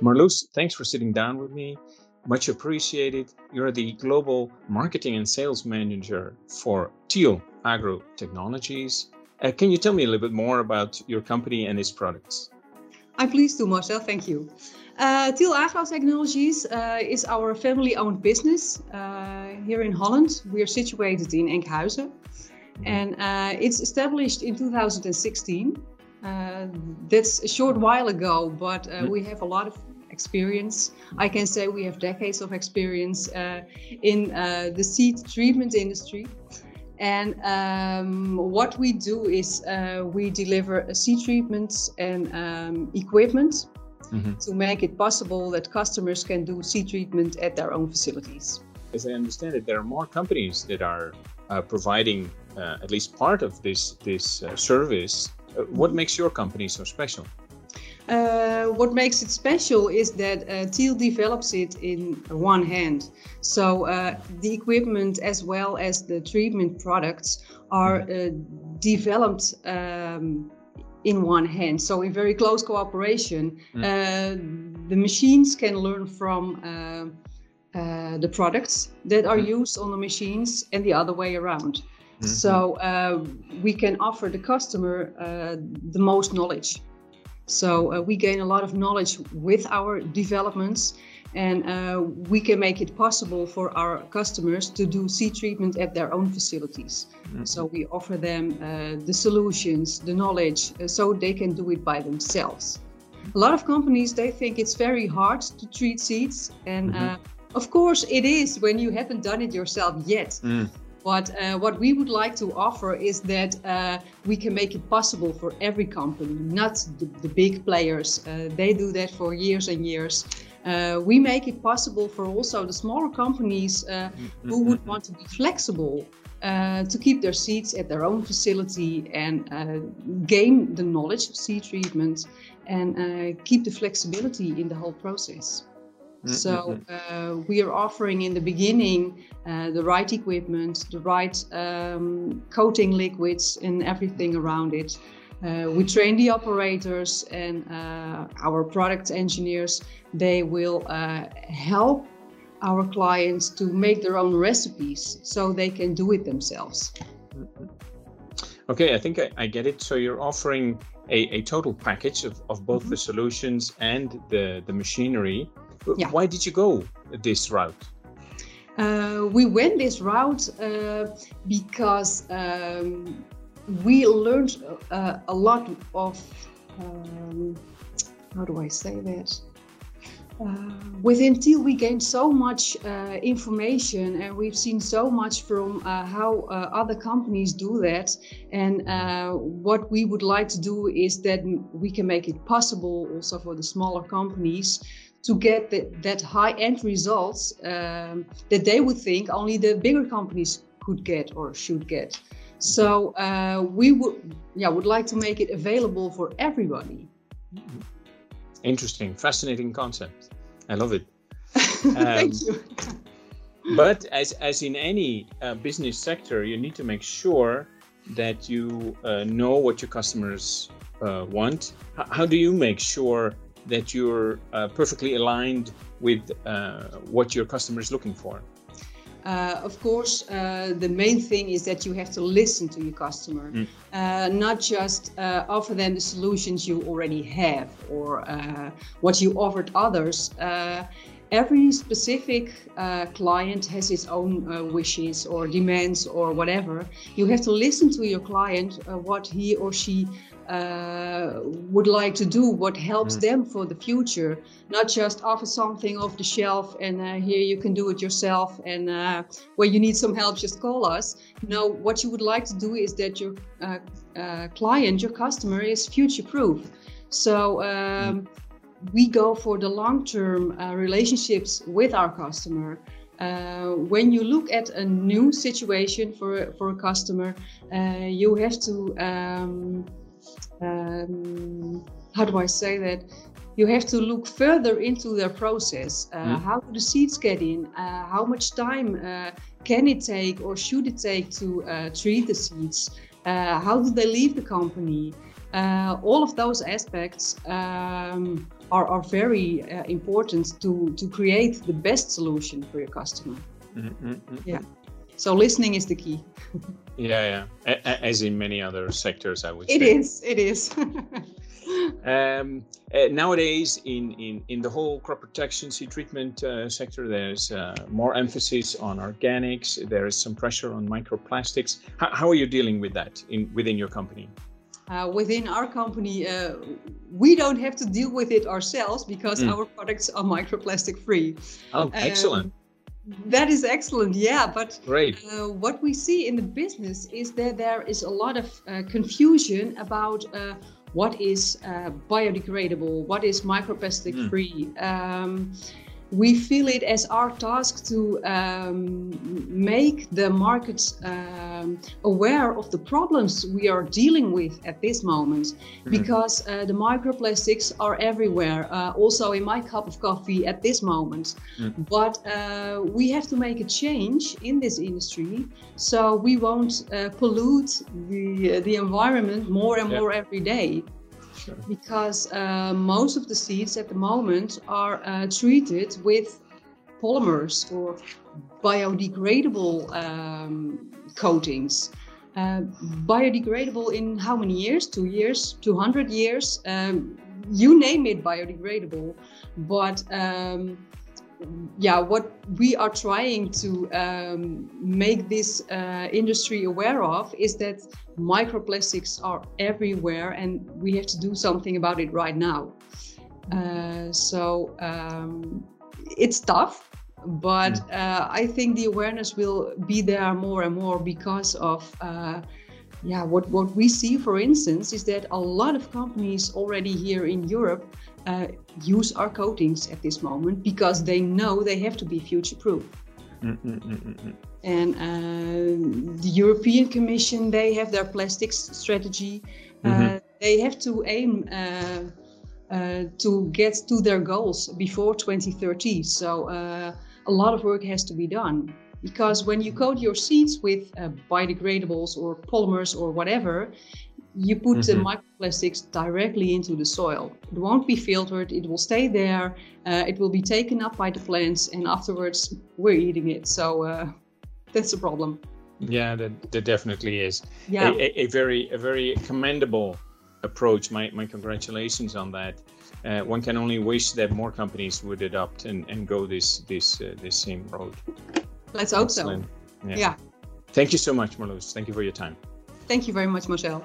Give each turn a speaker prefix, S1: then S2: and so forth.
S1: Marloes, thanks for sitting down with me. Much appreciated. You're the global marketing and sales manager for Tiel Agro Technologies. Uh, can you tell me a little bit more about your company and its products?
S2: I'm pleased to, Marcel. Thank you. Uh, Tiel Agro Technologies uh, is our family-owned business uh, here in Holland. We are situated in Enkhuizen, and uh, it's established in 2016. Uh, that's a short while ago, but uh, we have a lot of experience. I can say we have decades of experience in the seed treatment industry. And um, what we do is uh, we deliver seed treatments and um, equipment mm-hmm. to make it possible that customers can do seed treatment at their own facilities.
S1: As I understand it, there are more companies that are uh, providing uh, at least part of this this uh, service. Uh, what makes your company so special?
S2: Uh, what makes it special is that uh, Tiel develops it in one hand. So uh, the equipment as well as the treatment products are uh, developed um, in one hand. So in very close cooperation, mm. the machines can learn from uh, the products that are mm-hmm. used on the machines and the other way around. Mm-hmm. So we can offer the customer the most knowledge. So uh, we gain a lot of knowledge with our developments and uh, we can make it possible for our customers to do seed treatment at their own facilities. Mm-hmm. So we offer them uh, the solutions, the knowledge, uh, so they can do it by themselves. A lot of companies they think it's very hard to treat seeds, and mm-hmm. Uh, of course it is when you haven't done it yourself yet. Mm. But uh, what we would like to offer is that uh, we can make it possible for every company, not the, the big players. Uh, they do that for years and years. Uh, we make it possible for also the smaller companies uh, who would want to be flexible uh, to keep their seeds at their own facility and gain the knowledge of seed treatment and keep the flexibility in the whole process. Mm-hmm. So uh, we are offering in the beginning uh, the right equipment, the right um, coating liquids, and everything around it. Uh, we train the operators and uh, our product engineers. They will uh, help our clients to make their own recipes so they can do it themselves.
S1: Okay, I think I, I, get it. So you're offering a, a total package of, of both mm-hmm. the solutions and the, the machinery yeah. Why did you go this route?
S2: Uh, we went this route uh, because um, we learned uh, a lot of, um, how do I say that? Uh, within Tiel, we gained so much uh, information and we've seen so much from uh, how other companies do that. And what we would like to do is that we can make it possible also for the smaller companies to get the, that high end results um, that they would think only the bigger companies could get or should get. So uh, we would, yeah, would like to make it available for everybody.
S1: Interesting, fascinating concept. I love it.
S2: Um, Thank you.
S1: but as as in any uh, business sector, you need to make sure that you uh, know what your customers uh, want. H- how do you make sure that you're uh, perfectly aligned with uh, what your customer is looking for?
S2: Uh, of course, uh, the main thing is that you have to listen to your customer, mm. uh, not just uh, offer them the solutions you already have or what you offered others. every specific client has his own wishes or demands or whatever. You have to listen to your client, what he or she uh, would like to do, what helps mm. them for the future, not just offer something off the shelf and uh, here you can do it yourself and uh, where you need some help, just call us. No, what you would like to do is that your uh, uh, client, your customer, is future proof. So um, mm. we go for the long term uh, relationships with our customer. Uh, when you look at a new situation for for a customer, uh, you have to um, um, how do I say that? You have to look further into their process. Uh, mm. How do the seeds get in? Uh, how much time uh, can it take or should it take to uh, treat the seeds? Uh, how do they leave the company? Uh, all of those aspects um, are, are very uh, important to, to create the best solution for your customer. Mm-hmm. Yeah. So listening is the key.
S1: yeah, yeah. A- as in many other sectors, I would
S2: it
S1: say.
S2: It is. It is.
S1: um, uh, nowadays, in, in, in the whole crop protection seed treatment uh, sector, there's uh, more emphasis on organics. There is some pressure on microplastics. How, how are you dealing with that in within your company?
S2: Uh, within our company, uh, we don't have to deal with it ourselves because mm. our products are microplastic free.
S1: Oh, excellent.
S2: That is excellent, yeah. But. Uh, what we see in the business is that there is a lot of uh, confusion about uh, what is uh, biodegradable, what is microplastic mm. free. Um, we feel it as our task to um, make the markets um, aware of the problems we are dealing with at this moment mm-hmm. because uh, the microplastics are everywhere, uh, also in my cup of coffee at this moment. Mm-hmm. But uh, we have to make a change in this industry so we won't uh, pollute the, the environment more and more every day. Sure. Because uh, most of the seeds at the moment are uh, treated with polymers or biodegradable um, coatings. Uh, biodegradable in how many years? Two years, 200 years? Um, you name it biodegradable. But um, yeah, what we are trying to um, make this uh, industry aware of is that microplastics are everywhere and we have to do something about it right now. Uh, so um, it's tough, but mm. uh, I think the awareness will be there more and more because of. Yeah, what, what we see, for instance, is that a lot of companies already here in Europe uh, use our coatings at this moment because they know they have to be future proof. Mm, mm, mm, and uh, the European Commission, they have their plastics strategy. Uh, mm-hmm. They have to aim uh, uh, to get to their goals before 2030. So uh, a lot of work has to be done because when you coat your seeds with biodegradables or polymers or whatever, you put mm-hmm. the microplastics directly into the soil. It won't be filtered, it will stay there, uh, it will be taken up by the plants, and afterwards we're eating it. So uh, that's a problem.
S1: Yeah, that, that definitely is. Yeah. A, a, a, very a very commendable approach. My, my congratulations on that. Uh, one can only wish that more companies would adopt and, and go this this uh, this same road.
S2: Let's hope Excellent.
S1: so. Yeah. yeah. Thank you so much, Marloes. Thank you for your time.
S2: Thank you very much, Marcel.